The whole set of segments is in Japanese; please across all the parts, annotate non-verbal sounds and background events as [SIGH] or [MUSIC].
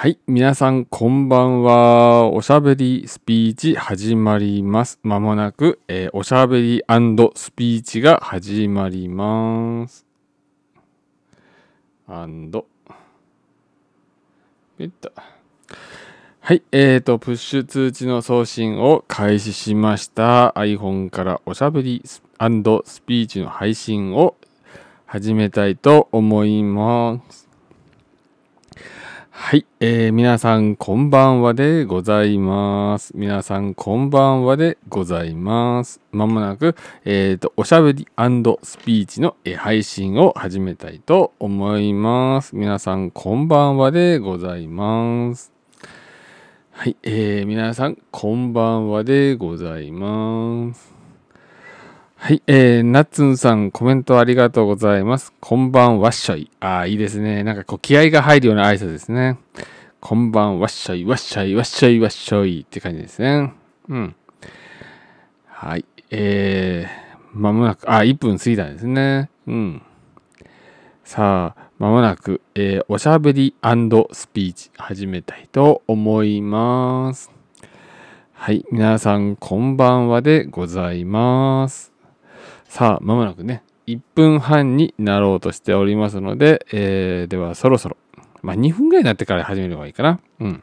はい。皆さん、こんばんは。おしゃべりスピーチ始まります。まもなく、えーおしゃべりスピーチが始まります。アンド。ペッタ。はい。えーと、プッシュ通知の送信を開始しました。iPhone からおしゃべりスピーチの配信を始めたいと思います。はい、えー皆さんこんばんはでございます。皆さんこんばんはでございます。まもなく、えーと、おしゃべりスピーチの配信を始めたいと思います。皆さんこんばんはでございます。はい、えー皆さんこんばんはでございます。はい、えー、ナッツンさん、コメントありがとうございます。こんばんはっしょい。ああ、いいですね。なんかこう、気合が入るような挨拶ですね。こんばんわっしょい、わっしょい、わっしょい、わっしょいって感じですね。うん。はい、えー、まもなく、あ、1分過ぎたんですね。うん。さあ、まもなく、えーおしゃべりスピーチ始めたいと思います。はい、皆さん、こんばんはでございます。さあ、まもなくね、1分半になろうとしておりますので、えーではそろそろ、まあ2分ぐらいになってから始めればいいかな。うん。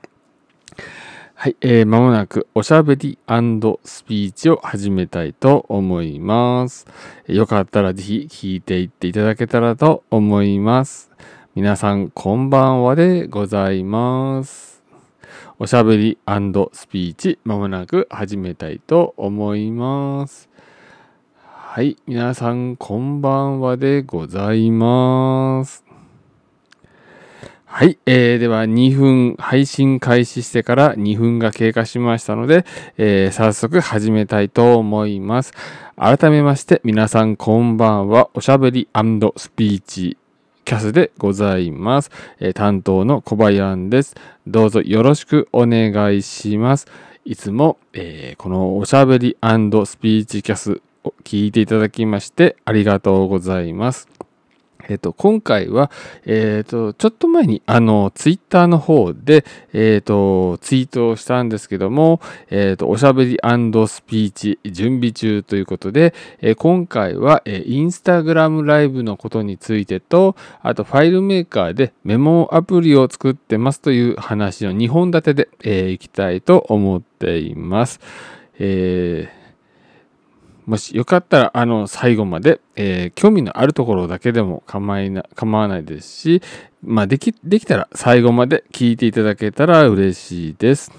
はい、えー、まもなくおしゃべりスピーチを始めたいと思います。よかったらぜひ聞いていっていただけたらと思います。皆さん、こんばんはでございます。おしゃべりスピーチ、まもなく始めたいと思います。はい、皆さんこんばんはでございます。はい、えー、では2分配信開始してから2分が経過しましたので、えー早速始めたいと思います。改めまして皆さんこんばんは。おしゃべりスピーチキャスでございます。え担当の小林です。どうぞよろしくお願いします。いつも、えーこのおしゃべりスピーチキャス聞いていただきましてありがとうございます。えっ、と、今回は、えっ、と、ちょっと前に、あの、ツイッターの方で、えっ、と、ツイートをしたんですけども、えっ、と、おしゃべりスピーチ準備中ということで、え今回は、えーインスタグラムライブのことについてと、あと、ファイルメーカーでメモアプリを作ってますという話の2本立てで、えーいきたいと思っています。えーもしよかったら、あの、最後まで、えー興味のあるところだけでも構いな構わないですし、まあ、でき、できたら最後まで聞いていただけたら嬉しいです。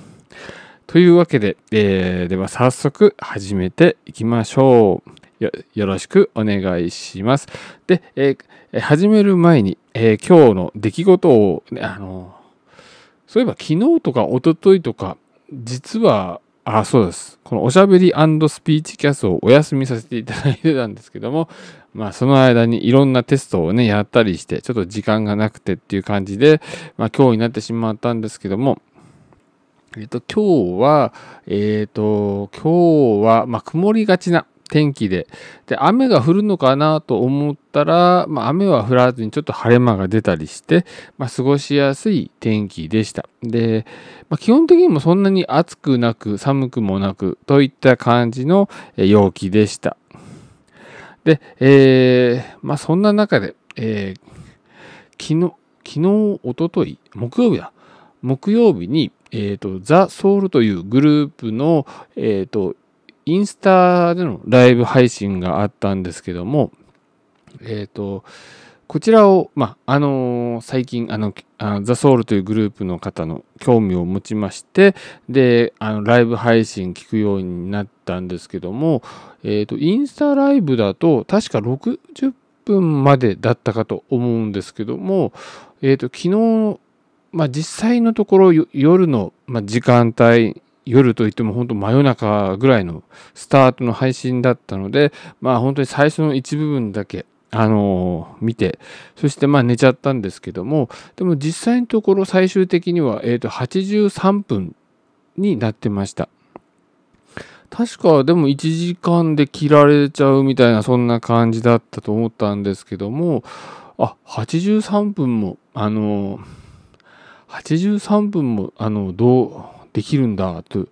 というわけで、えーでは早速始めていきましょう。よよろしくお願いします。で、えー始める前に、えー今日の出来事を、ね、あの、そういえば昨日とか一昨日とか、実は、あ、そうです。このおしゃべりスピーチキャストをお休みさせていただいてたんですけども、[LAUGHS] まあその間にいろんなテストをね、やったりして、ちょっと時間がなくてっていう感じで、まあ今日になってしまったんですけども、えっと、今日は、えっと、今日は、まあ曇りがちな天気で、で、雨が降るのかなと思ったら、まあ雨は降らずにちょっと晴れ間が出たりして、まあ過ごしやすい天気でした。で、まあ、基本的にもそんなに暑くなく寒くもなくといった感じの陽気でした。で、えーまあそんな中で、えー昨日、昨日、おととい、木曜日だ。木曜日に、えっ、と、ザ・ソウルというグループの、えっ、と、インスタでのライブ配信があったんですけども、えっ、と、こちらを、まあ、あのー最近、あの、ザ・ソウルというグループの方の興味を持ちまして、で、あの、ライブ配信聞くようになったんですけども、えっ、と、インスタライブだと、確か60分までだったかと思うんですけども、えっ、と、昨日、まあ、実際のところ、夜の、まあ、時間帯、夜といっても本当真夜中ぐらいのスタートの配信だったので、まあ本当に最初の一部分だけ、あの見て、そしてまあ寝ちゃったんですけども、でも実際のところ最終的には、え、と83分になってました。確かでも1時間で切られちゃうみたいなそんな感じだったと思ったんですけども、あ、83分も、あのー83分もあのどうできるんだと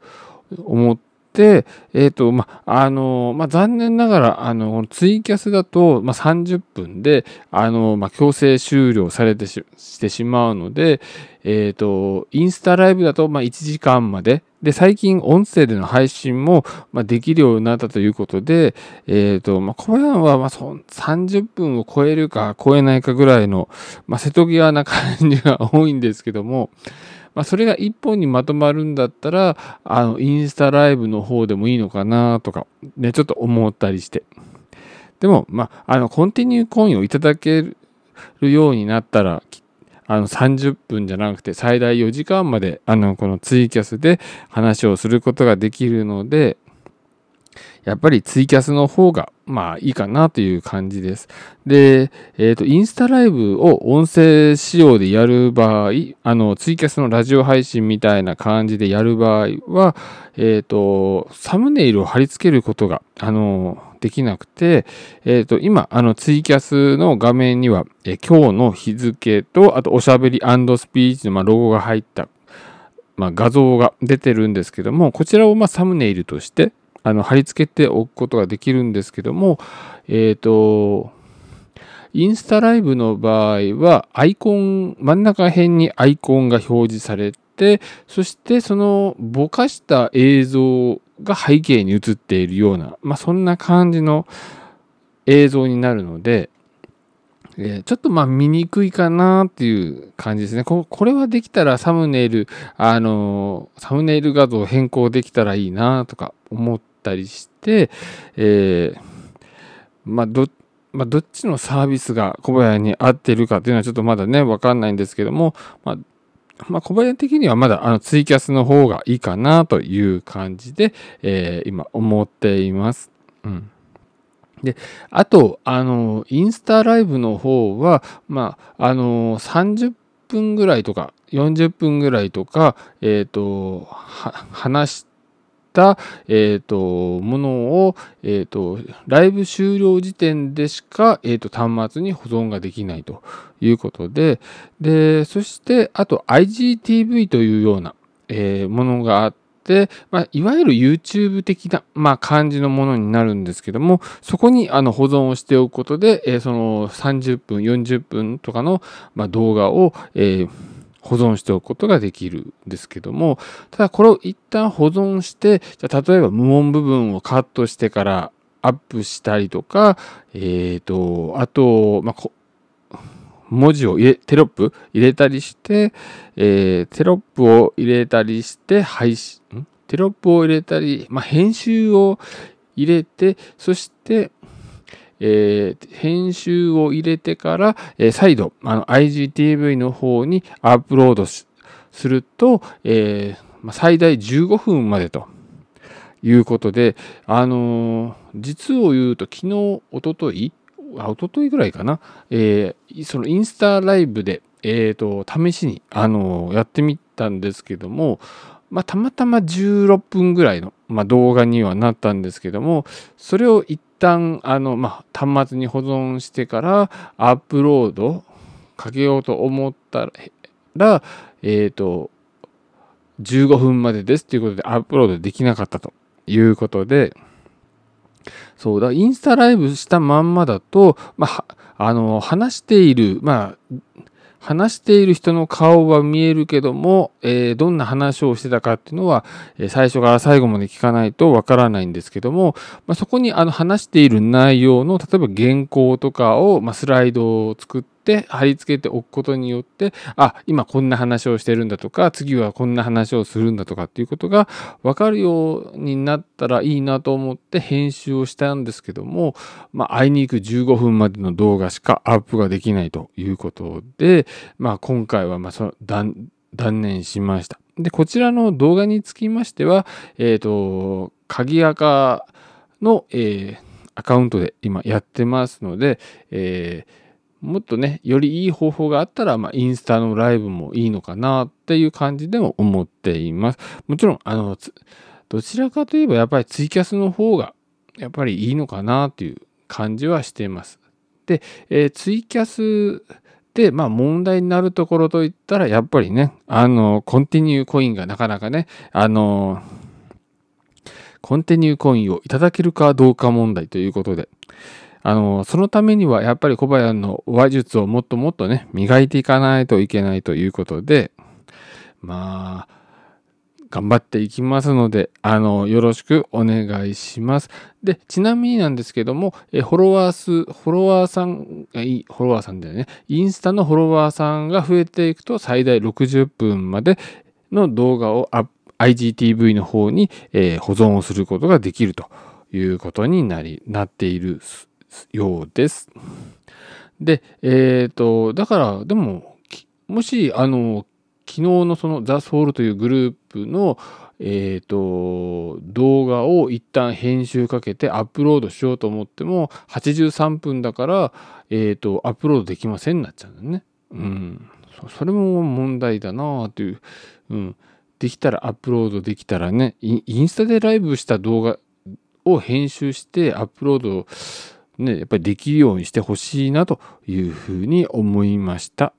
思って、えっ、ー、と、ま、あの、ま、残念ながら、あの、ツイキャスだと、まあ、30分で、あの、ま、強制終了されてしてしまうので、えっ、ー、と、インスタライブだと、ま、1時間まで、で、最近音声での配信も、ま、できるようになったということで、えっ、ー、と、まあ、小屋は、ま、そ30分を超えるか超えないかぐらいの、ま、瀬戸際な感じが多いんですけども、まあ、それが一本にまとまるんだったら、あの、インスタライブの方でもいいのかなとか、ね、ちょっと思ったりして。でも、まあ、あの、コンティニューコインをいただけるようになったら、あの30分じゃなくて最大4時間まであのこのツイキャスで話をすることができるのでやっぱりツイキャスの方がまあいいかなという感じです。で、えっ、ー、と、インスタライブを音声仕様でやる場合、あの、ツイキャスのラジオ配信みたいな感じでやる場合は、えっ、ー、と、サムネイルを貼り付けることが、あの、できなくて、えっ、ー、と、今、あの、ツイキャスの画面には、え今日の日付と、あと、おしゃべりスピーチの、まあ、ロゴが入った、まあ、画像が出てるんですけども、こちらを、まあ、サムネイルとして、あの貼り付けておくことができるんですけども、えっ、ー、と、インスタライブの場合は、アイコン、真ん中辺にアイコンが表示されて、そしてそのぼかした映像が背景に映っているような、まあ、そんな感じの映像になるので、え、ちょっとまあ見にくいかなっていう感じですねこ。れはできたらサムネイル、あの、サムネイル画像変更できたらいいなとか思っったりして、えー、まあどまあ、どっちのサービスが小林に合ってるかっていうのはちょっとまだね、わかんないんですけども、まあ、まあ、小林的にはまだあのツイキャスの方がいいかなという感じで、えー、今思っています。うん。で、あと、あの、インスタライブの方は、まあ、あの、30分ぐらいとか、40分ぐらいとか、えっ、ー、と、話して、えーと、ものを、えーと、ライブ終了時点でしか、えーと、端末に保存ができないということででそしてあと IGTV というような、えー、ものがあって、まあ、いわゆる YouTube 的な、まあ、感じのものになるんですけども、そこにあの保存をしておくことで、えー、その30分、40分とかの、まあ、動画を、えー保存しておくことができるんですけども、ただこれを一旦保存して、じゃ例えば無音部分をカットしてからアップしたりとか、えっ、ー、と、あと、まあ、文字を入れ、テロップ入れたりして、えー、テロップを入れたりして配信、テロップを入れたり、まあ、編集を入れて、そして、えー、編集を入れてから、えー、再度あの IGTV の方にアップロードすると、えー、最大15分までということで、あのー、実を言うと昨日、おととい、あ、おとといぐらいかな、えー、そのインスタライブで、えーと、試しに、あの、やってみたんですけども、まあ、たまたま16分ぐらいの、まあ、動画にはなったんですけども、それを一旦あの、まあ、端末に保存してからアップロードかけようと思ったら、えっ、ー、と、15分までですということでアップロードできなかったということで、そうだ、インスタライブしたまんまだと、まあ、あの、話している、まあ、話している人の顔は見えるけども、えー、どんな話をしてたかっていうのは、え最初から最後まで聞かないとわからないんですけども、まあ、そこにあの話している内容の、例えば原稿とかを、まあ、スライドを作って、って貼り付けておくことによってあ今こんな話をしてるんだとか次はこんな話をするんだとかっていうことが分かるようになったらいいなと思って編集をしたんですけども、まあ、あいにく15分までの動画しかアップができないということで、まあ、今回はまその断念しました。で、こちらの動画につきましては、えっ、ー、と、鍵垢の、えー、アカウントで今やってますので、えーもっとね、よりいい方法があったら、まあ、インスタのライブもいいのかなっていう感じでも思っています。もちろん、あの、どちらかといえばやっぱりツイキャスの方がやっぱりいいのかなっていう感じはしています。で、えー、ツイキャスで、まあ問題になるところといったら、やっぱりね、あの、コンティニューコインがなかなかね、あの、コンティニューコインをいただけるかどうか問題ということで、あの、そのためにはやっぱり小林の話術をもっともっとね、磨いていかないといけないということで、まあ、頑張っていきますので、あの、よろしくお願いします。で、ちなみになんですけども、えフォロワー数、フォロワーさん、いい、フォロワーさんだよね。インスタのフォロワーさんが増えていくと、最大60分までの動画を IGTV の方に、えー、保存をすることができるということになり、なっているようです。で、えっ、ー、と、だから、でも、もし、あの、昨日のそのザ・ソウルというグループの、えっ、ー、と、動画を一旦編集かけてアップロードしようと思っても、83分だから、えっ、ー、と、アップロードできませんになっちゃうんだよね。うん。それも問題だなという。うん。できたらアップロードできたらね、インスタでライブした動画を編集してアップロードね、やっぱりできるようにしてほしいなというふうに思いました。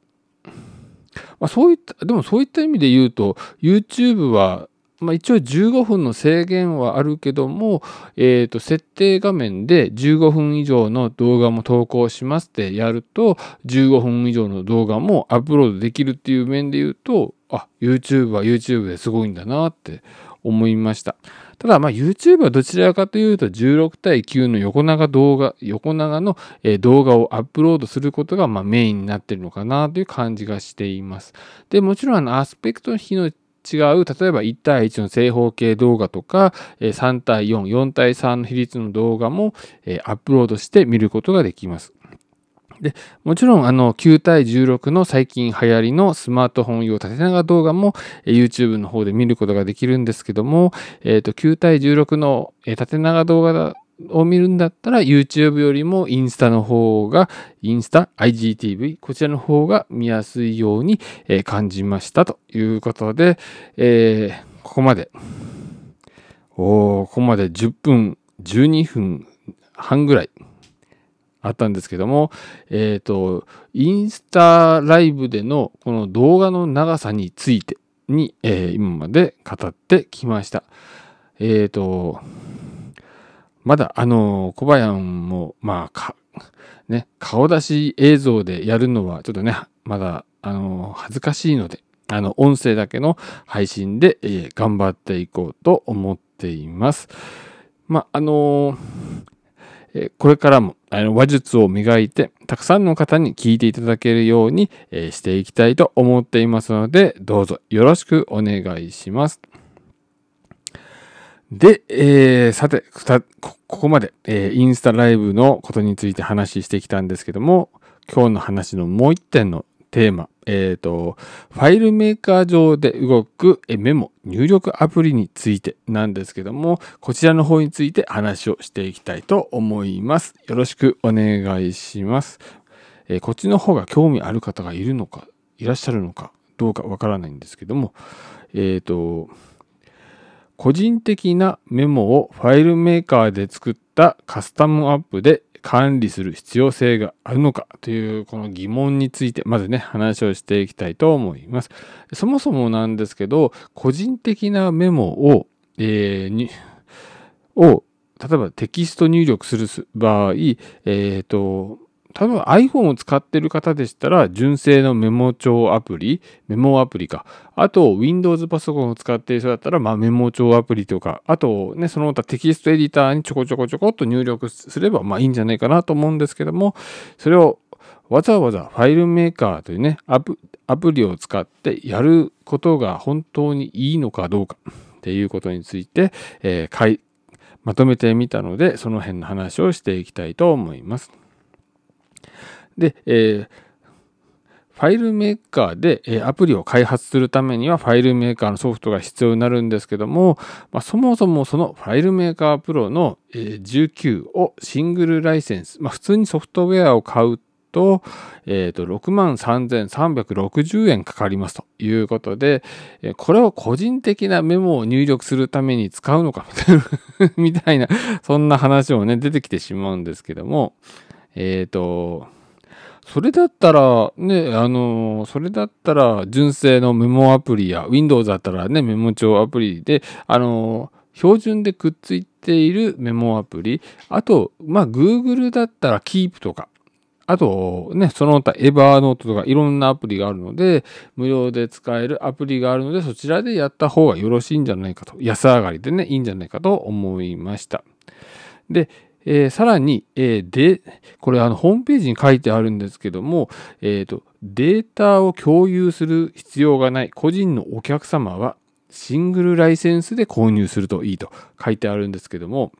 まあ、そういった、でもそういった意味で言うと、YouTube は、まあ、一応15分の制限はあるけども、え、ー、と、設定画面で15分以上の動画も投稿しますってやると、15分以上の動画もアップロードできるっていう面で言うと、あ、YouTube は YouTube ですごいんだなって思いました。ただ、まあ、YouTube はどちらかというと16対9の横長動画、横長の動画をアップロードすることがまメインになっているのかなという感じがしています。で、もちろんあのアスペクトの比の違う、例えば1対1の正方形動画とか、3対4、4対3の比率の動画もアップロードして見ることができます。で、もちろん、あの、9対16の最近流行りのスマートフォン用縦長動画も YouTube の方で見ることができるんですけども、え、ー、と、9対16の縦長動画を見るんだったら YouTube よりもインスタの方が、インスタ、IGTV、こちらの方が見やすいように感じましたということで、えー、ここまで、おここまで10分、12分半ぐらい。あったんですけども、えっ、ー、と、インスタライブでのこの動画の長さについてに、えー、今まで語ってきました。えっ、ー、と、まだあの、小林も、まあ、ね、顔出し映像でやるのはちょっとね、まだ、あの、恥ずかしいので、あの、音声だけの配信で、えー、頑張っていこうと思っています。まあ、あのこれからもあの話術を磨いて、たくさんの方に聞いていただけるように、えしていきたいと思っていますので、どうぞよろしくお願いします。で、えー、さて、ここまで、えー、インスタライブのことについて話してきたんですけども、今日の話のもう一点のテーマ、えっ、ー、と、ファイルメーカー上で動くメモ、入力アプリについてなんですけども、こちらの方について話をしていきたいと思います。よろしくお願いします。えー、こっちの方が興味ある方がいるのか、いらっしゃるのか、どうかわからないんですけども、えっ、ー、と、個人的なメモをファイルメーカーで作ったカスタムアップで管理する必要性があるのかというこの疑問についてまずね話をしていきたいと思います。そもそもなんですけど個人的なメモを、えー、にを例えばテキスト入力する場合、え、ー、と多分 iPhone を使ってる方でしたら、純正のメモ帳アプリ、メモアプリか。あと、Windows パソコンを使っている人だったら、まあ、メモ帳アプリとか、あとね、その他テキストエディターにちょこちょこちょこっと入力すれば、まあいいんじゃないかなと思うんですけども、それをわざわざファイルメーカーというね、アプリを使ってやることが本当にいいのかどうかっていうことについて、えー、まとめてみたので、その辺の話をしていきたいと思います。で、えー、ファイルメーカーで、えアプリを開発するためにはファイルメーカーのソフトが必要になるんですけども、まあ、そもそもそのファイルメーカープロの、え19をシングルライセンス、まあ、普通にソフトウェアを買うと、えー、と6万3360円かかりますということで、えこれを個人的なメモを入力するために使うのか [LAUGHS] みたいな、そんな話もね、出てきてしまうんですけども、えっ、と、それだったら、ね、あの、それだったら、純正のメモアプリや、Windows だったらね、メモ帳アプリで、あの、標準でくっついているメモアプリ、あと、まあ、Google だったら Keep とか、あとね、その他エバーノートとかいろんなアプリがあるので、無料で使えるアプリがあるので、そちらでやった方がよろしいんじゃないかと、安上がりでね、いいんじゃないかと思いました。で、えー、さらに、えー、で、これあのホームページに書いてあるんですけども、えーと、データを共有する必要がない個人のお客様はシングルライセンスで購入するといいと書いてあるんですけども、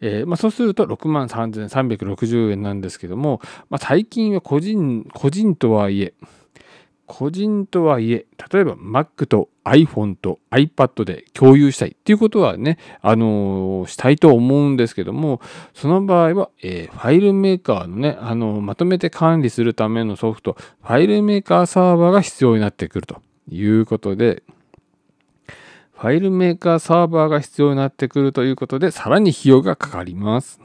えー、まあ、そうすると6万3360円なんですけども、まあ、最近は個人、個人とはいえ、個人とはいえ、例えば Mac と iPhone と iPad で共有したいっていうことはね、あのー、したいと思うんですけども、その場合は、えー、ファイルメーカーのね、あのー、まとめて管理するためのソフト、ファイルメーカーサーバーが必要になってくるということで、ファイルメーカーサーバーが必要になってくるということで、さらに費用がかかります。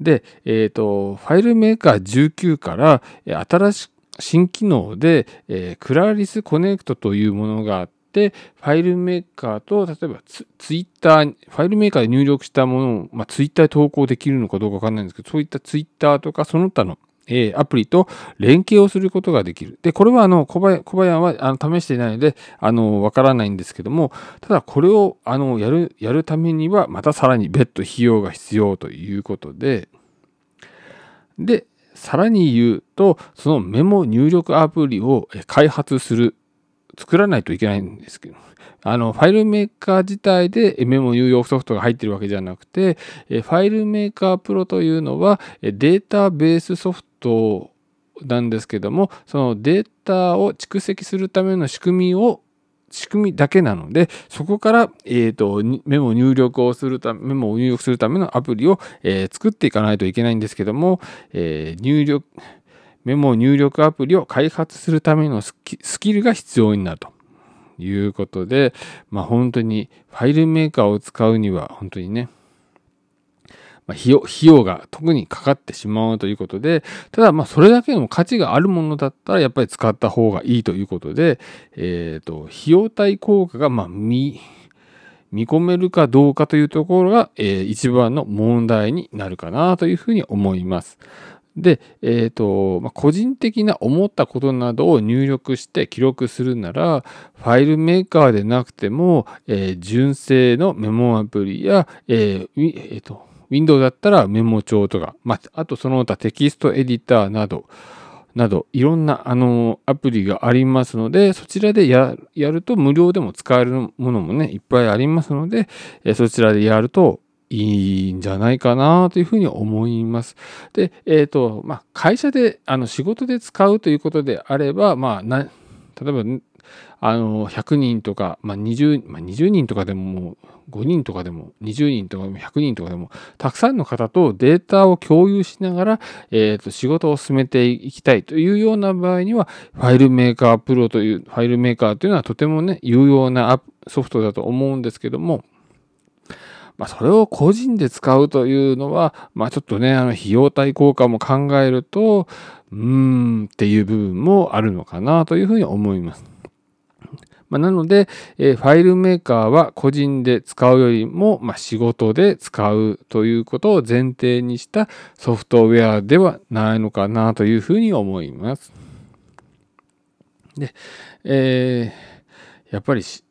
で、えっ、と、ファイルメーカー19から、新しく新機能で、えー、クラリスコネクトというものがあって、ファイルメーカーと、例えばツツイッター、ファイルメーカーで入力したものを、まあ、ツイッターで投稿できるのかどうかわかんないんですけど、そういったツイッターとかその他のえアプリと連携をすることができる。で、これはあの小林小林はあの試していないので、あの、わからないんですけども、ただこれをあのやる、やるためには、またさらに別途費用が必要ということで、で、さらに言うと、そのメモ入力アプリを開発する、作らないといけないんですけど、[LAUGHS] あの、ファイルメーカー自体でメモ入力ソフトが入ってるわけじゃなくて、ファイルメーカープロというのはデータベースソフトなんですけども、そのデータを蓄積するための仕組みを仕組みだけなので、そこから、えーと、メモ入力をするため、メモを入力するためのアプリを、えー、作っていかないといけないんですけども、えー、入力、メモ入力アプリを開発するためのスキルが必要になると。いうことで、まあ本当にファイルメーカーを使うには本当にね、まあ、費用費用が特にかかってしまうということで、ただまあそれだけの価値があるものだったらやっぱり使った方がいいということで、えっ、ー、と、費用対効果がまあ見、見込めるかどうかというところが、えー、一番の問題になるかなというふうに思います。で、えっ、ー、と、まあ、個人的な思ったことなどを入力して記録するなら、ファイルメーカーでなくても、えー、純正のメモアプリや、えーえーと Windows だったらメモ帳とか、まあ、あとその他テキストエディターなど、など、いろんなあのアプリがありますので、そちらでやると無料でも使えるものもね、いっぱいありますので、えそちらでやるといいんじゃないかなというふうに思います。で、えっ、ー、と、まあ、会社で、あの、仕事で使うということであれば、まあ、な、例えば、あの、100人とか、まあ、20、まあ、20人とかでも、5人とかでも、20人とかでも、100人とかでも、たくさんの方とデータを共有しながら、えっ、ー、と、仕事を進めていきたいというような場合には、ファイルメーカープロという、ファイルメーカーというのはとてもね、有用なソフトだと思うんですけども、まあ、それを個人で使うというのは、まあ、ちょっとね、あの、費用対効果も考えると、うーんっていう部分もあるのかなというふうに思います。まあ、なので、え、ファイルメーカーは個人で使うよりも、ま、仕事で使うということを前提にしたソフトウェアではないのかなというふうに思います。で、えー、やっぱり仕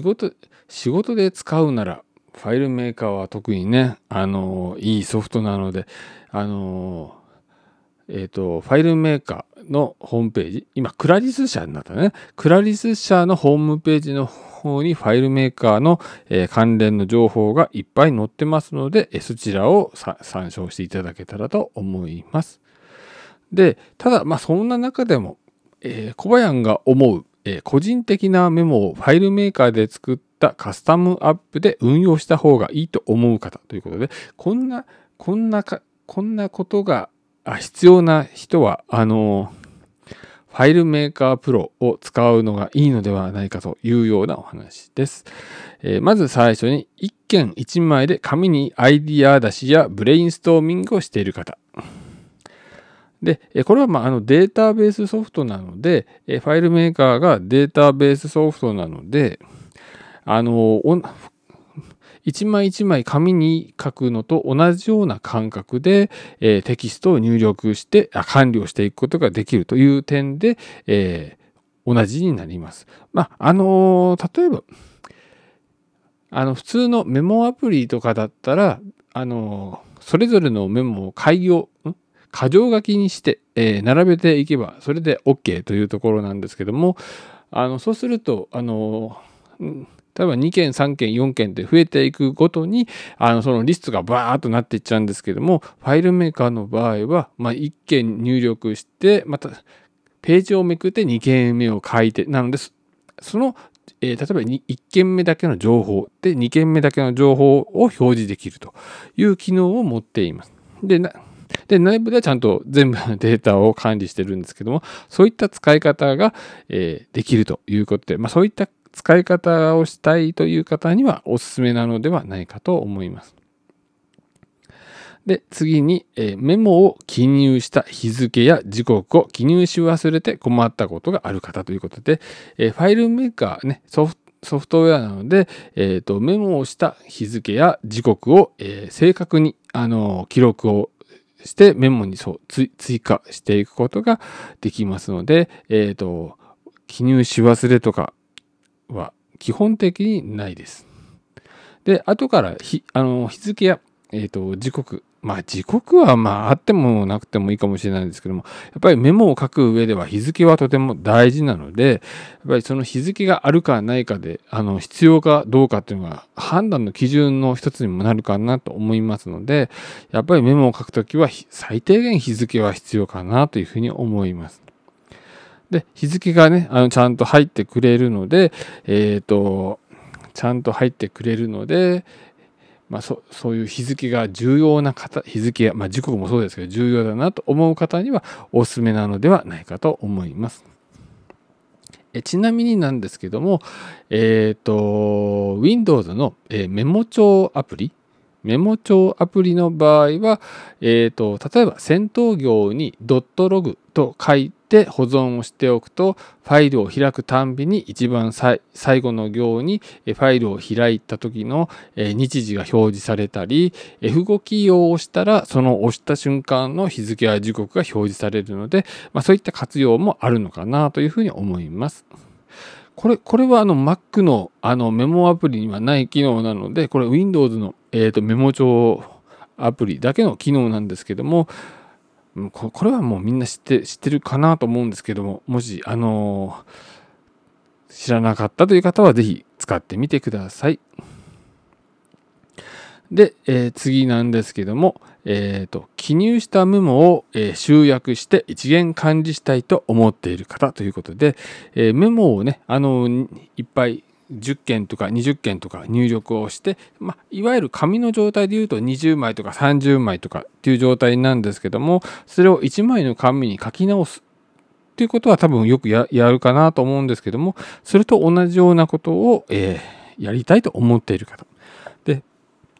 事、仕事で使うなら、ファイルメーカーは特にね、あの、いいソフトなので、あの、えっ、と、ファイルメーカーのホームページ、今、クラリス社になったね。クラリス社のホームページの方にファイルメーカーの、えー、関連の情報がいっぱい載ってますので、そちらを参照していただけたらと思います。で、ただ、まあ、そんな中でも、えー、小林が思う、えー、個人的なメモをファイルメーカーで作ったカスタムアップで運用した方がいいと思う方ということで、こんな、こんなか、こんなことがあ必要な人は、あの、ファイルメーカープロを使うのがいいのではないかというようなお話です。えー、まず最初に1件1枚で紙にアイディア出しやブレインストーミングをしている方。で、これはまああのデータベースソフトなので、ファイルメーカーがデータベースソフトなので、あの、一枚一枚紙に書くのと同じような感覚で、えー、テキストを入力して管理をしていくことができるという点で、えー、同じになります。まあ、あのー、例えば、あの、普通のメモアプリとかだったら、あのそれぞれのメモを開業、箇条書きにして、え並べていけば、それで OK というところなんですけども、あの、そうすると、あの例えば2件、3件、4件って増えていくごとに、あの、そのリストがバーっとなっていっちゃうんですけども、ファイルメーカーの場合は、まあ、1件入力して、また、ページをめくって2件目を書いて、なので、その、えー、例えば1件目だけの情報で2件目だけの情報を表示できるという機能を持っています。で、で、内部ではちゃんと全部のデータを管理してるんですけども、そういった使い方が、えー、できるということで、まあ、そういった使い方をしたいという方にはおすすめなのではないかと思います。で、次に、え、メモを記入した日付や時刻を記入し忘れて困ったことがある方ということで、え、ファイルメーカーね、ソフソフトウェアなので、えーと、メモをした日付や時刻を、えー、正確に、あの記録をしてメモにそう追加していくことができますので、えーと記入し忘れとかは基本的にないです。で、後から日あの日付や、えーと、時刻、まあ時刻はまああってもなくてもいいかもしれないんですけども、やっぱりメモを書く上では日付はとても大事なので、やっぱりその日付があるかないかで、あの必要かどうかっていうのが判断の基準の一つにもなるかなと思いますので、やっぱりメモを書くときは最低限日付は必要かなというふうに思います。で、日付がね、あの、ちゃんと入ってくれるので、えっ、ー、と、ちゃんと入ってくれるので、まあ、そそういう日付が重要な方、日付まあ、時刻もそうですけど、重要だなと思う方にはおすすめなのではないかと思います。えちなみになんですけども、えっ、ー、と、Windows の、えメモ帳アプリ、メモ帳アプリの場合は、えーと、例えば戦闘行に .log と書いて保存をしておくとファイルを開くたんびに一番最後の行にファイルを開いた時の日時が表示されたり F5 キーを押したらその押した瞬間の日付や時刻が表示されるので、まあ、そういった活用もあるのかなというふうに思います。これ、これはあの Mac のあのメモアプリにはない機能なので、これ Windows の、えー、とメモ帳アプリだけの機能なんですけども、これはもうみんな知って知ってるかなと思うんですけども、もし、あの知らなかったという方はぜひ使ってみてください。で、えー、次なんですけども、えーと、記入したメモを、えー、集約して一元管理したいと思っている方ということで、えー、メモをねあのいっぱい10件とか20件とか入力をして、まあ、いわゆる紙の状態でいうと20枚とか30枚とかっていう状態なんですけどもそれを1枚の紙に書き直すっていうことは多分よくやるかなと思うんですけどもそれと同じようなことを、えー、やりたいと思っている方。で、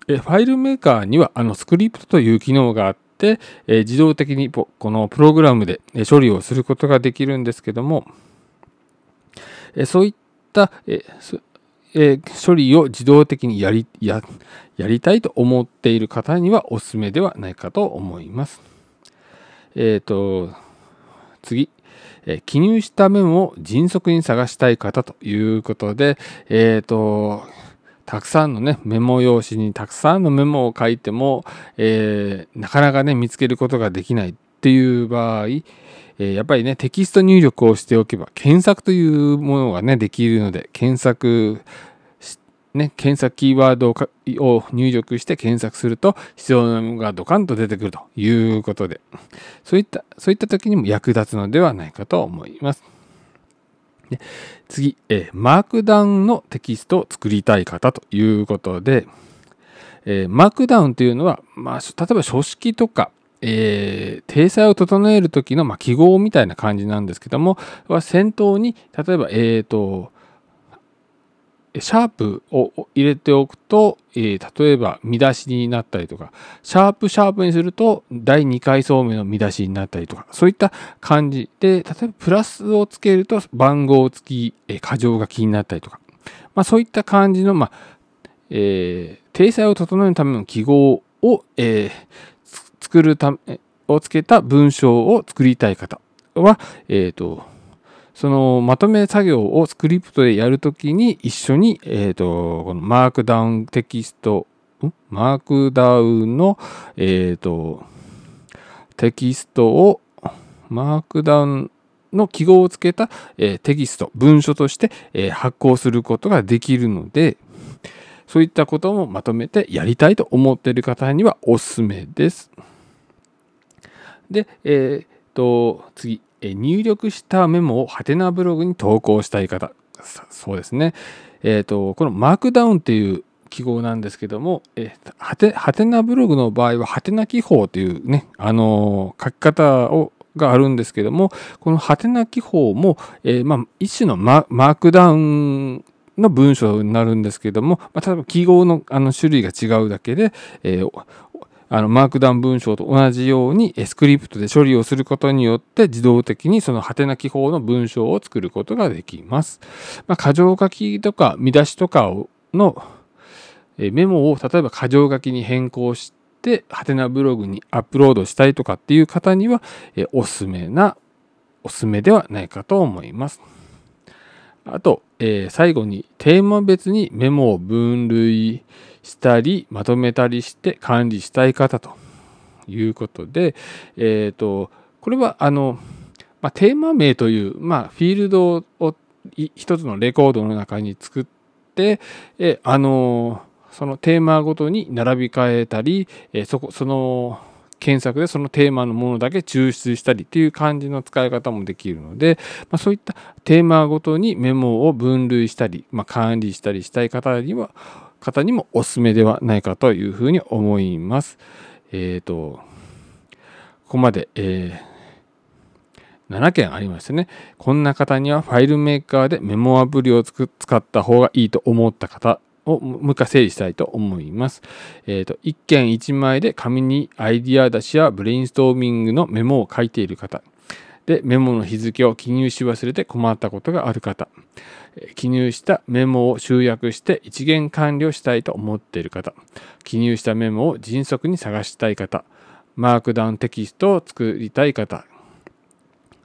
えーファイルメーカーにはあのスクリプトという機能があって、え自動的にこのプログラムで処理をすることができるんですけども、えそういった、ええ処理を自動的にやりやりたいと思っている方にはおすすめではないかと思います。えっ、ー、と次、え記入した面を迅速に探したい方ということで、えっ、ー、とたくさんのね、メモ用紙にたくさんのメモを書いても、えー、なかなかね、見つけることができないっていう場合、え、やっぱりね、テキスト入力をしておけば、検索というものがね、できるので、検索、ね、検索キーワードを入力して検索すると必要なものがドカンと出てくるということで、そういった、そういった時にも役立つのではないかと思います。で次、えー、マークダウンのテキストを作りたい方ということで、えー、マークダウンというのは、まあ、例えば書式とか、えー、体裁を整える時の、まあ、記号みたいな感じなんですけどもは、先頭に、例えば、えっ、ー、と、シャープを入れておくと、えー、例えば見出しになったりとか、シャープシャープにすると第2回層目の見出しになったりとか、そういった感じで、例えばプラスをつけると番号付き、えー、箇条書きになったりとか、まあ、そういった感じの、まあえー、体裁を整えるための記号を、えー、作るためをつけた文章を作りたい方は、えっ、ー、と、そのまとめ作業をスクリプトでやるときに一緒に、えっ、ー、と、このマークダウンテキスト、マークダウンの、えっ、ー、と、テキストを、マークダウンの記号をつけた、えテキスト、文書として、え発行することができるので、そういったこともまとめてやりたいと思っている方にはおすすめです。で、えっ、と、次、え入力したメモをハテナブログに投稿したい方。そうですね。えっ、と、このマークダウンっていう記号なんですけども、えー、ハテハテナブログの場合はハテナ記法というね、あのー、書き方をがあるんですけども、このハテナ記法も、えー、まあ、一種のマークダウンの文章になるんですけども、まあ、例えば記号のあの種類が違うだけで、えー、あのマークダウン文章と同じようにスクリプトで処理をすることによって自動的にそのハテナ記法の文章を作ることができます。まあ、箇条書きとか見出しとかのメモを例えば箇条書きに変更してハテナブログにアップロードしたいとかっていう方にはおすすめなおすすめではないかと思います。あと、えー、最後にテーマ別にメモを分類したりまとめたりして管理したい方ということで、えっ、ー、とこれはあの、まあ、テーマ名という、まあ、フィールドを一つのレコードの中に作ってえあのそのテーマごとに並び替えたりえそこその検索でそのテーマのものだけ抽出したりっていう感じの使い方もできるので、まあ、そういったテーマごとにメモを分類したり、まあ、管理したりしたい方には方にもおすすめではないかというふうに思います。えっ、ー、と、ここまで、えー、7件ありましてね、こんな方にはファイルメーカーでメモアプリを使った方がいいと思った方をもう一回整理したいと思います。えっ、ー、と、1件1枚で紙にアイディア出しやブレインストーミングのメモを書いている方。で、メモの日付を記入し忘れて困ったことがある方。記入したメモを集約して一元管理をしたいと思っている方、記入したメモを迅速に探したい方、マークダウンテキストを作りたい方、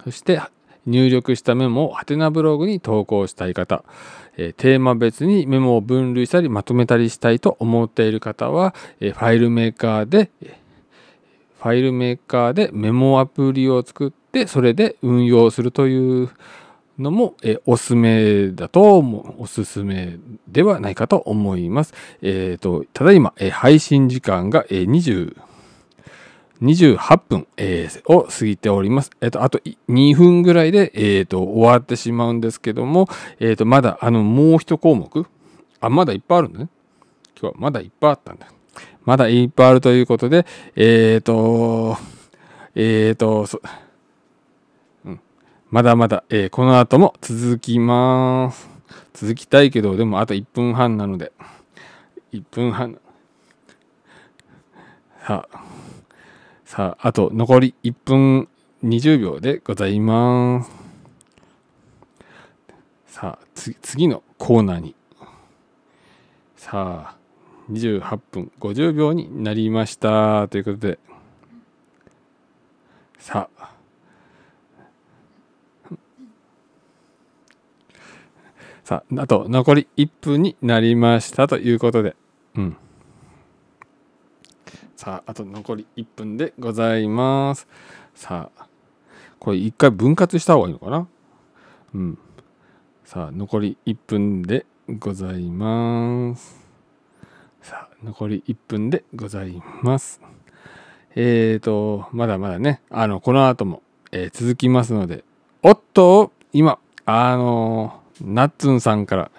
そして入力したメモをハテナブログに投稿したい方、テーマ別にメモを分類したりまとめたりしたいと思っている方は、ファイルメーカーで、ファイルメーカーでメモアプリを作って、それで運用するというのも、えおすすめだと思う、おすすめではないかと思います。えっ、ー、と、ただいま、配信時間が、え20、28分、えー、を過ぎております。えっ、ー、と、あと2分ぐらいで、えっ、ー、と、終わってしまうんですけども、えっ、と、まだ、あの、もう一項目あ、まだいっぱいあるんだね。今日はまだいっぱいあったんだ。まだいっぱいあるということで、えっ、と、えっ、と、まだまだ、えー、この後も続きます。続きたいけど、でもあと1分半なので、1分半。さあ、さあ、あと残り1分20秒でございます。さあ、次のコーナーに。さあ、28分50秒になりました。ということで、さあ、さあ、あと残り1分になりましたということで、うん。さあ、あと残り1分でございます。さあ、これ一回分割した方がいいのかな？うん。さあ、残り1分でございます。さあ、残り1分でございます。えーと、まだまだね、あの、この後も、えー、続きますので、おっと、今、あのーナッツンさんから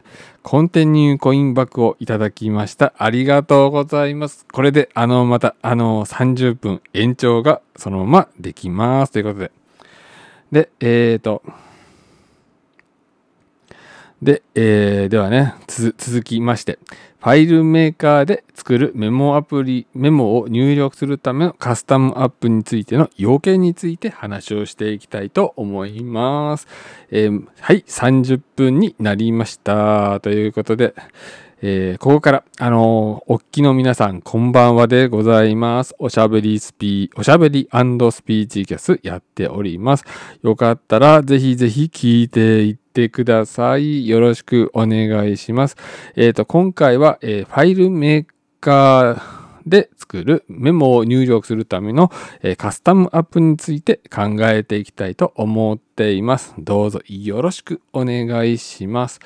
コンティニューコインバックをいただきました。ありがとうございます。これで、あの、また、あの、30分延長がそのままできます。ということで。で、えっ、ー、と、で、えー、ではね、続きまして、ファイルメーカーで作るメモアプリ、メモを入力するためのカスタムアップについての要件について話をしていきたいと思います。えー、はい、30分になりました。ということで、えー、ここから、あのー、おっきの皆さん、こんばんはでございます。おしゃべりスピー、おしゃべりスピーチキャスやっております。よかったら、ぜひぜひ聞いていってください。よろしくお願いします。えっ、ー、と、今回は、えー、ファイルメーカー、で作るメモを入力するための、えカスタムアップについて考えていきたいと思っています。どうぞよろしくお願いします。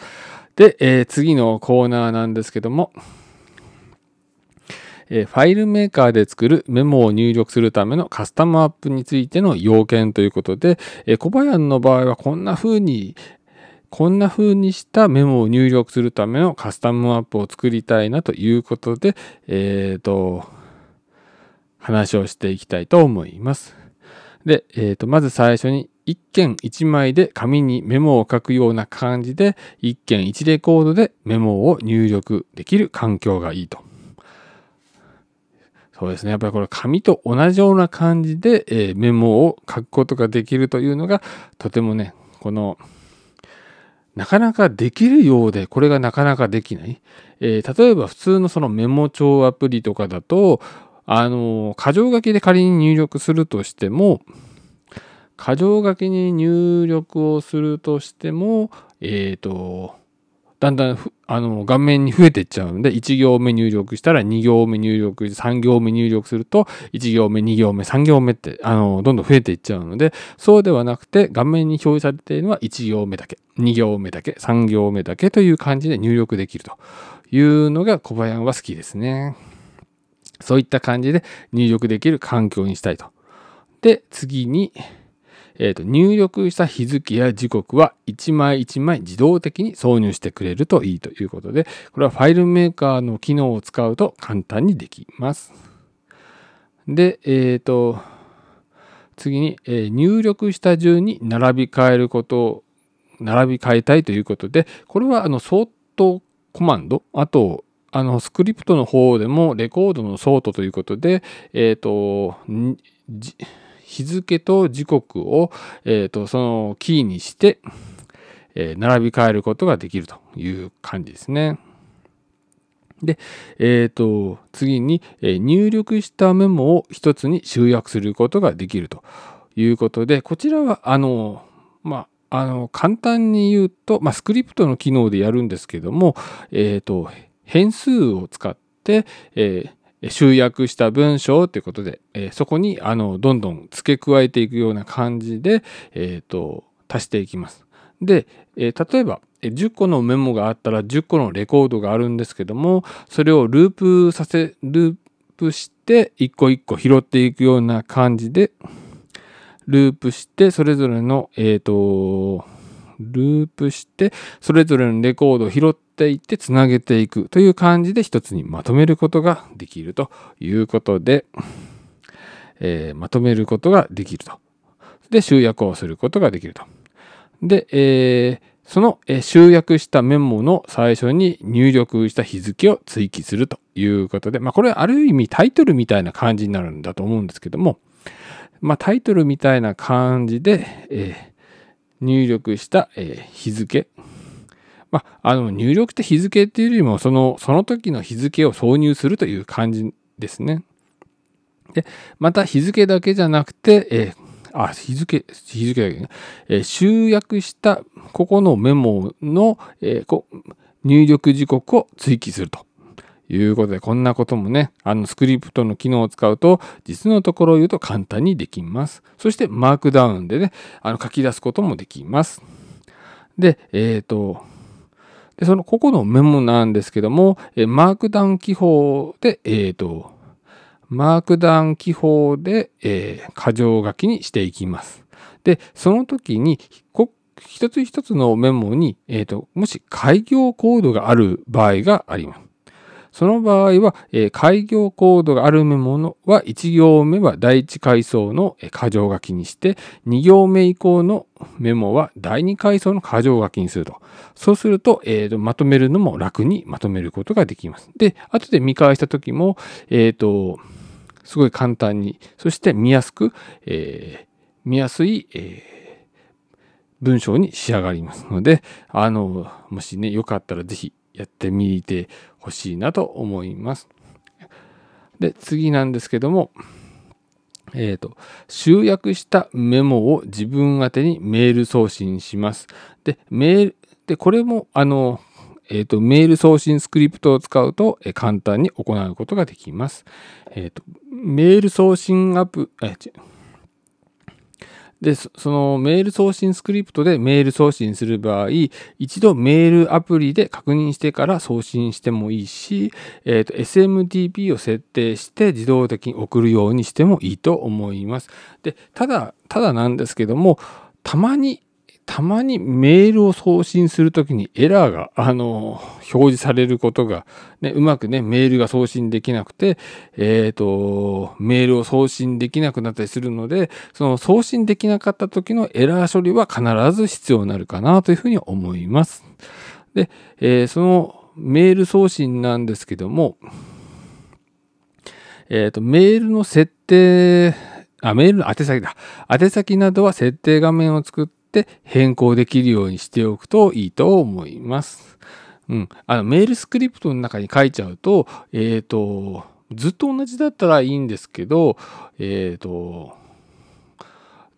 で、えー、次のコーナーなんですけども、えー、ファイルメーカーで作るメモを入力するためのカスタムアップについての要件ということで、えー、小林の場合はこんな風にこんな風にしたメモを入力するためのカスタムアップを作りたいなということで、えっ、ー、と、話をしていきたいと思います。で、えっ、と、まず最初に一件一枚で紙にメモを書くような感じで、一件一レコードでメモを入力できる環境がいいと。そうですね。やっぱりこれ紙と同じような感じで、え、メモを書くことができるというのが、とてもね、この、なかなかできるようで、これがなかなかできない。えー、例えば普通のそのメモ帳アプリとかだと、あの、箇条書きで仮に入力するとしても、箇条書きに入力をするとしても、えっ、ー、と、だんだんあの画面に増えていっちゃうので、1行目入力したら2行目入力、3行目入力すると、1行目、2行目、3行目って、あの、どんどん増えていっちゃうので、そうではなくて、画面に表示されているのは1行目だけ、2行目だけ、3行目だけという感じで入力できるというのが小林は好きですね。そういった感じで入力できる環境にしたいと。で、次に、えーと、入力した日付や時刻は1枚1枚自動的に挿入してくれるといいということで、これはファイルメーカーの機能を使うと簡単にできます。で、えっ、ー、と、次に、えー、入力した順に並び替えることを、並び替えたいということで、これはあのソートコマンド、あと、あのスクリプトの方でもレコードのソートということで、えっ、ー、と、日付と時刻を、えーと、そのキーにして、えー、並び替えることができるという感じですね。で、えっ、ー、と、次に、えー、入力したメモを一つに集約することができるということで、こちらは、あの、まあ、あの、簡単に言うと、まあ、スクリプトの機能でやるんですけども、えっ、ー、と、変数を使って、えー、集約した文章ということで、え、そこにあのどんどん付け加えていくような感じで、えーと、足していきます。で、え、例えば10個のメモがあったら10個のレコードがあるんですけどもそれをループさせループして一個一個拾っていくような感じでループしてそれぞれのえっ、ー、とループしてそれぞれのレコードを拾ってっていってつなげていくという感じで一つにまとめることができるということで、えー、まとめることができると。で、集約をすることができると。で、えー、その集約したメモの最初に入力した日付を追記するということで、まあこれある意味タイトルみたいな感じになるんだと思うんですけども、まあタイトルみたいな感じで、えー、入力した、えー、日付、まあ、あの入力って日付っていうよりもそのその時の日付を挿入するという感じですね。でまた日付だけじゃなくて、えー、あ日付日付だけね、えー、集約したここのメモの、えー、こ入力時刻を追記すると。いうことで、こんなこともね、あのスクリプトの機能を使うと、実のところを言うと簡単にできます。そして、マークダウンでね、あの書き出すこともできます。で、えっ、ー、と、で、その、ここのメモなんですけども、えマークダウン記法で、えっ、ー、と、マークダウン記法で、えー、箇条書きにしていきます。で、その時に、一つ一つのメモに、えっ、ー、と、もし開業コードがある場合があります。その場合は、えー、開業コードがあるメモのは1行目は第1階層の箇条書きにして、2行目以降のメモは第2階層の箇条書きにすると。そうすると、えーと、まとめるのも楽にまとめることができます。で、後で見返した時も、えっ、ー、と、すごい簡単に、そして見やすく、えー、見やすい、えー、文章に仕上がりますので、あの、もしね、よかったらぜひやってみてほしいなと思います。で、次なんですけども、えっ、ー、と、集約したメモを自分宛にメール送信します。で、メール、で、これも、あの、えっ、ー、と、メール送信スクリプトを使うと、え簡単に行うことができます。えっ、ー、と、メール送信アプ、え、で、そのメール送信スクリプトでメール送信する場合、一度メールアプリで確認してから送信してもいいし、えーと、SMTP を設定して自動的に送るようにしてもいいと思います。で、ただ、ただなんですけども、たまにたまにメールを送信するときにエラーが、あの、表示されることが、ね、うまくね、メールが送信できなくて、えっ、ー、と、メールを送信できなくなったりするので、その送信できなかった時のエラー処理は必ず必要になるかなというふうに思います。で、えー、そのメール送信なんですけども、えっ、ー、と、メールの設定、あ、メールの宛先だ。宛先などは設定画面を作って、って変更できるようにしておくといいと思います。うん。あの、メールスクリプトの中に書いちゃうと、えっ、ー、と、ずっと同じだったらいいんですけど、えっ、ー、と、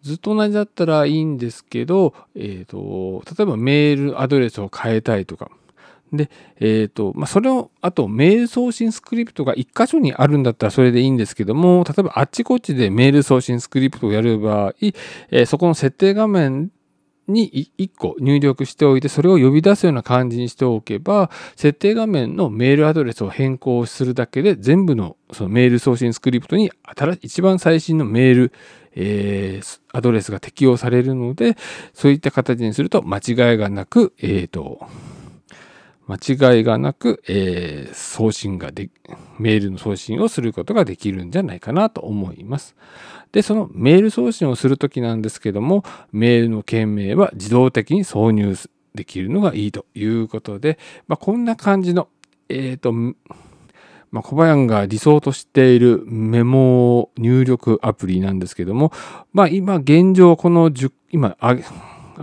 ずっと同じだったらいいんですけど、えっ、ー、と、例えばメールアドレスを変えたいとか、で、えっ、ー、と、まあ、それを、あと、メール送信スクリプトが1箇所にあるんだったらそれでいいんですけども、例えばあっちこっちでメール送信スクリプトをやる場合、えー、そこの設定画面に1個入力しておいて、それを呼び出すような感じにしておけば、設定画面のメールアドレスを変更するだけで、全部のそのメール送信スクリプトに新一番最新のメール、えー、アドレスが適用されるので、そういった形にすると間違いがなく、えっ、ー、と、間違いがなく、えー、送信がで、メールの送信をすることができるんじゃないかなと思います。で、そのメール送信をするときなんですけども、メールの件名は自動的に挿入できるのがいいということで、まあ、こんな感じの、えっ、ー、と、まあ、小林が理想としているメモ入力アプリなんですけども、まあ、今現状この10、今挙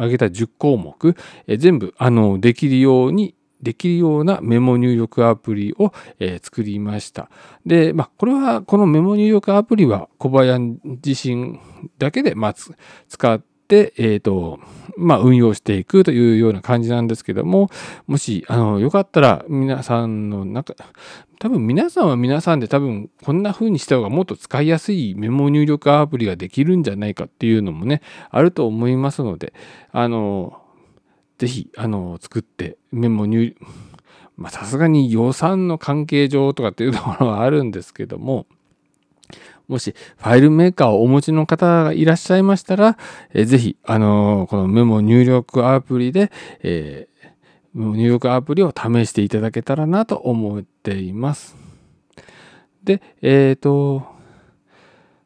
げた10項目、え全部あのできるようにできるようなメモ入力アプリを、え、作りました。で、まあ、これは、このメモ入力アプリは小林自身だけで、まあ、使って、えっ、ー、と、まあ、運用していくというような感じなんですけども、もし、あの、よかったら、皆さんの中、多分皆さんは皆さんで多分こんな風にした方がもっと使いやすいメモ入力アプリができるんじゃないかっていうのもね、あると思いますので、あの、ぜひ、あの、作ってメモ入、[LAUGHS] まあ、さすがに予算の関係上とかっていうところはあるんですけども、もしファイルメーカーをお持ちの方がいらっしゃいましたら、えー、ぜひ、あのー、このメモ入力アプリで、えー、メモ入力アプリを試していただけたらなと思っています。で、えっ、ー、と、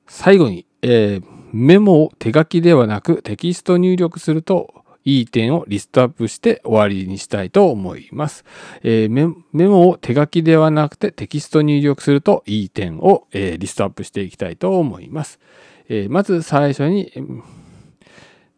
最後に、えー、メモを手書きではなくテキスト入力するといい点をリストアップして終わりにしたいと思います。えー、メモを手書きではなくてテキスト入力するといい点を、えー、リストアップしていきたいと思います。えー、まず最初に、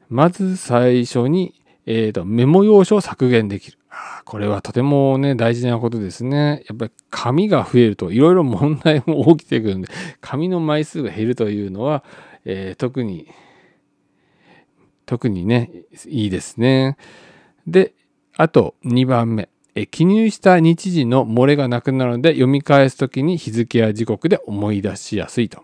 まず最初に、えーと、メモ用紙を削減できる。これはとてもね、大事なことですね。やっぱり紙が増えるといろいろ問題も起きてくるんで、紙の枚数が減るというのは、えー、特に特にね、いいですね。で、あと2番目。記入した日時の漏れがなくなるので読み返すときに日付や時刻で思い出しやすいと。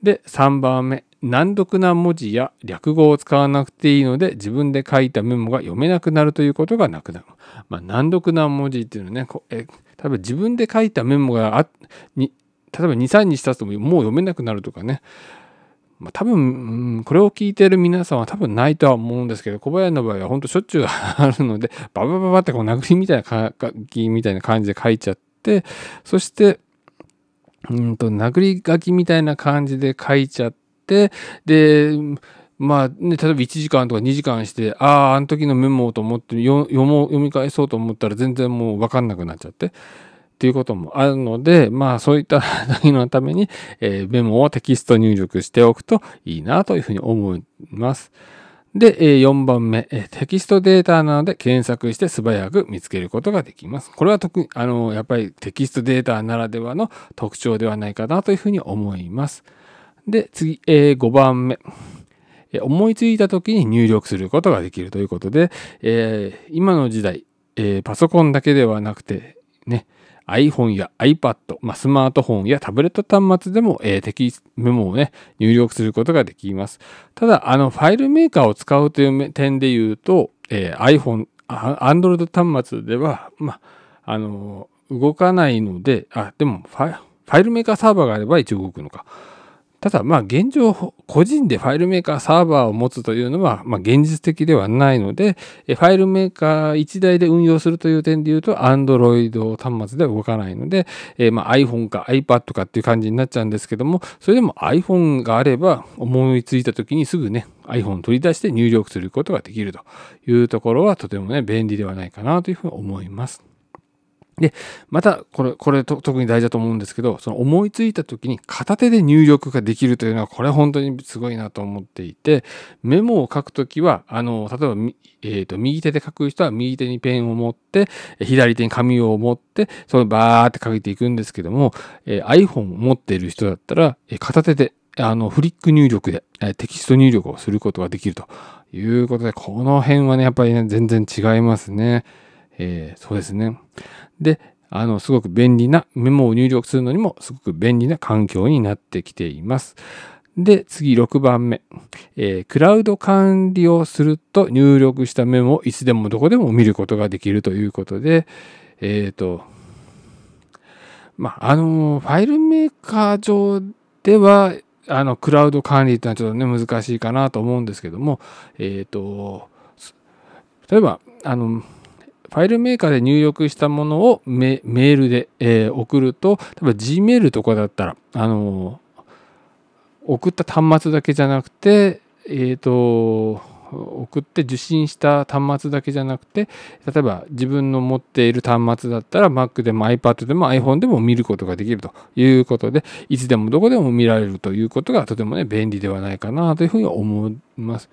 で、3番目。難読な文字や略語を使わなくていいので自分で書いたメモが読めなくなるということがなくなる。まあ、難読な文字っていうのはね、え多分自分で書いたメモがあに例えば2、3日経つともう読めなくなるとかね、まあ、多分、これを聞いてる皆さんは多分ないとは思うんですけど、小林の場合は本当しょっちゅうあるので、[LAUGHS] ババババってこう殴りみたいな書きみたいな感じで書いちゃってそしてうんと殴り書きみたいな感じで書いちゃってでまあね、例えば1時間とか2時間して、ああ、あの時のメモをと思って読も読み返そうと思ったら全然もう分かんなくなっちゃって。っていうこともあるので、まあそういった時のために、えー、メモをテキスト入力しておくといいなというふうに思います。で、4番目、テキストデータなので検索して素早く見つけることができます。これは特に、あの、やっぱりテキストデータならではの特徴ではないかなというふうに思います。で、次、5番目。思いついた時に入力することができるということで、え、今の時代、え、パソコンだけではなくて、ね、iPhone や iPad、まあ、スマートフォンやタブレット端末でも、えー、テキストメモをね、入力することができます。ただ、あの、ファイルメーカーを使うという点で言うと、えー、iPhone、Android 端末では、まあ、あの、動かないので、あ、でもファイルメーカーサーバーがあれば一応動くのか。ただ、まあ現状、個人でファイルメーカーサーバーを持つというのは、まあ現実的ではないので、ファイルメーカー1台で運用するという点で言うと、Android 端末では動かないので、えまあ iPhone か iPad かっていう感じになっちゃうんですけども、それでも iPhone があれば、思いついた時にすぐね、iPhone 取り出して入力することができるというところはとてもね、便利ではないかなというふうに思います。で、また、これ、これ特に大事だと思うんですけど、その思いついた時に片手で入力ができるというのは、これ本当にすごいなと思っていて、メモを書くときは、あの、例えば、えっ、ー、と、右手で書く人は右手にペンを持って、左手に紙を持って、それバーって書いていくんですけども、えー、iPhone を持っている人だったら、え片手で、あの、フリック入力で、テキスト入力をすることができるということで、この辺はね、やっぱりね、全然違いますね。えー、そうですね。で、あの、すごく便利な、メモを入力するのにもすごく便利な環境になってきています。で、次6番目、えー、クラウド管理をすると入力したメモをいつでもどこでも見ることができるということで、えっ、ー、と、まあ、あの、ファイルメーカー上では、あの、クラウド管理ってのはちょっとね、難しいかなと思うんですけども、えっ、ー、と、例えば、あの、ファイルメーカーで入力したものをメールで、えー、送ると、例えば Gmail とかだったら、あのー、送った端末だけじゃなくて、えっ、ー、と、送って受信した端末だけじゃなくて、例えば自分の持っている端末だったら Mac でも iPad でも iPhone でも見ることができるということで、いつでもどこでも見られるということがとてもね、便利ではないかなというふうに思います。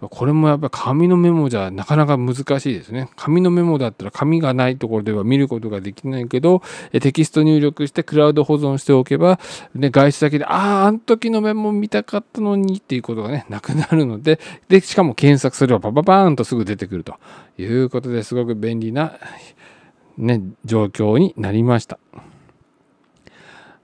これもやっぱ紙のメモじゃなかなか難しいですね。紙のメモだったら紙がないところでは見ることができないけど、テキスト入力してクラウド保存しておけば、ね、外出先で、ああ、あの時のメモ見たかったのにっていうことがね、なくなるので、で、しかも検索すればパパパーンとすぐ出てくるということですごく便利な、ね、状況になりました。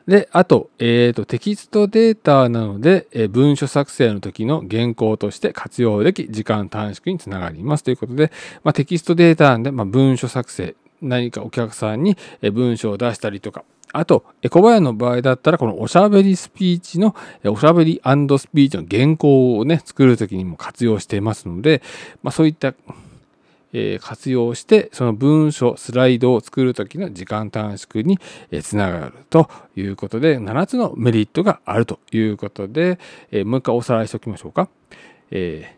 で、あと、えっ、ー、と、テキストデータなので、えー、文書作成の時の原稿として活用でき、時間短縮につながりますということで、まあ、テキストデータなんで、まあ、文書作成、何かお客さんに文章を出したりとか、あと、エコバヤの場合だったら、このおしゃべりスピーチの、おしゃべりスピーチの原稿をね、作るときにも活用していますので、まあ、そういったえ活用してその文書スライドを作る時の時間短縮につながるということで7つのメリットがあるということで、えもう一回おさらいしておきましょうか。え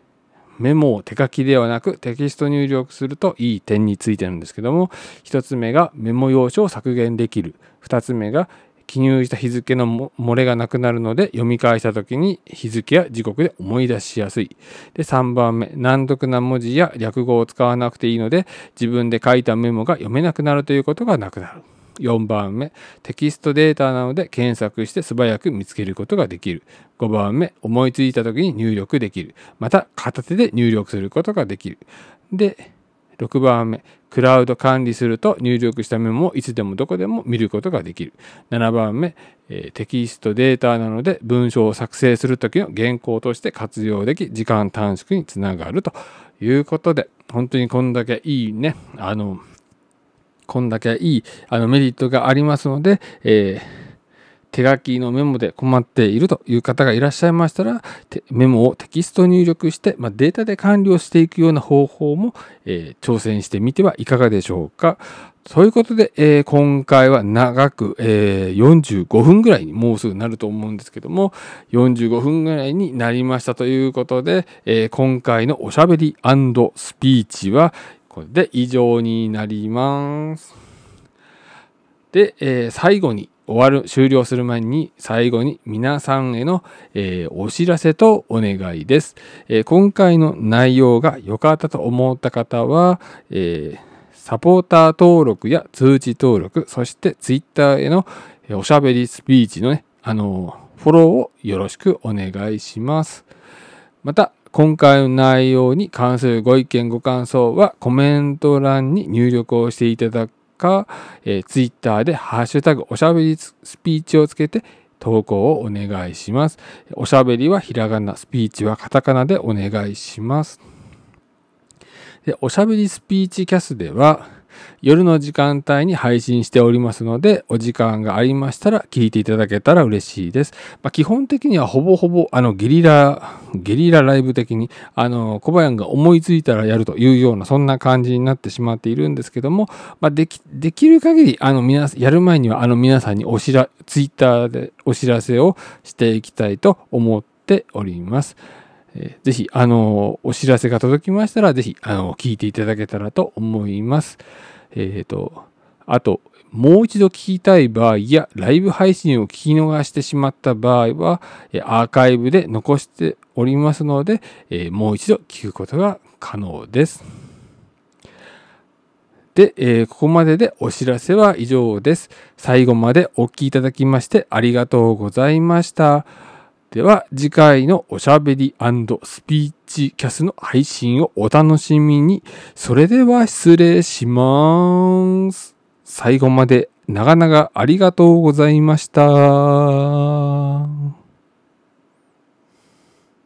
メモを手書きではなくテキスト入力するといい点についてなんですけども1つ目がメモ用紙を削減できる2つ目が記入した日付の漏れがなくなるので読み返した時に日付や時刻で思い出しやすい。で3番目難読な文字や略語を使わなくていいので自分で書いたメモが読めなくなるということがなくなる。4番目テキストデータなので検索して素早く見つけることができる。5番目思いついた時に入力できる。また片手で入力することができる。で6番目、クラウド管理すると入力したメモをいつでもどこでも見ることができる。7番目、えテキストデータなので文章を作成するときの原稿として活用でき、時間短縮につながるということで、本当にこんだけいいね、あの、こんだけいいあのメリットがありますので、えー手書きのメモで困っているという方がいらっしゃいましたら、メモをテキスト入力して、まあ、データで管理をしていくような方法も、えー、挑戦してみてはいかがでしょうか。そういうことで、えー、今回は長く、えー、45分ぐらいにもうすぐなると思うんですけども、45分ぐらいになりましたということで、えー、今回のおしゃべりスピーチはこれで以上になります。で、え最後に終わる、終了する前に最後に皆さんへの、えお知らせとお願いです、え今回の内容が良かったと思った方は、えーサポーター登録や通知登録、そしてツイッターへのおしゃべりスピーチのね、あの、フォローをよろしくお願いします。また、今回の内容に関するご意見ご感想はコメント欄に入力をしていただくか、えー、ツイッターでハッシュタグおしゃべりスピーチをつけて投稿をお願いします。おしゃべりはひらがな、スピーチはカタカナでお願いします。で、おしゃべりスピーチキャスでは、夜の時間帯に配信しておりますので、お時間がありましたら聞いていただけたら嬉しいです。まあ、基本的にはほぼほぼ、あの、ゲリラ、ゲリラライブ的に、あの、小林が思いついたらやるというような、そんな感じになってしまっているんですけども、まあ、でき、できる限り、あの、皆やる前には、あの、皆さんにお知ら、ツイッターでお知らせをしていきたいと思っております。えー、ぜひ、あの、お知らせが届きましたら、ぜひ、あの、聞いていただけたらと思います。えっ、ー、と、あと、もう一度聞きたい場合や、ライブ配信を聞き逃してしまった場合は、アーカイブで残しておりますので、えもう一度聞くことが可能です。で、えー、ここまででお知らせは以上です。最後までお聴きいただきましてありがとうございました。では次回のおしゃべりスピーチキャスの配信をお楽しみに。それでは失礼します。最後まで長々ありがとうございました。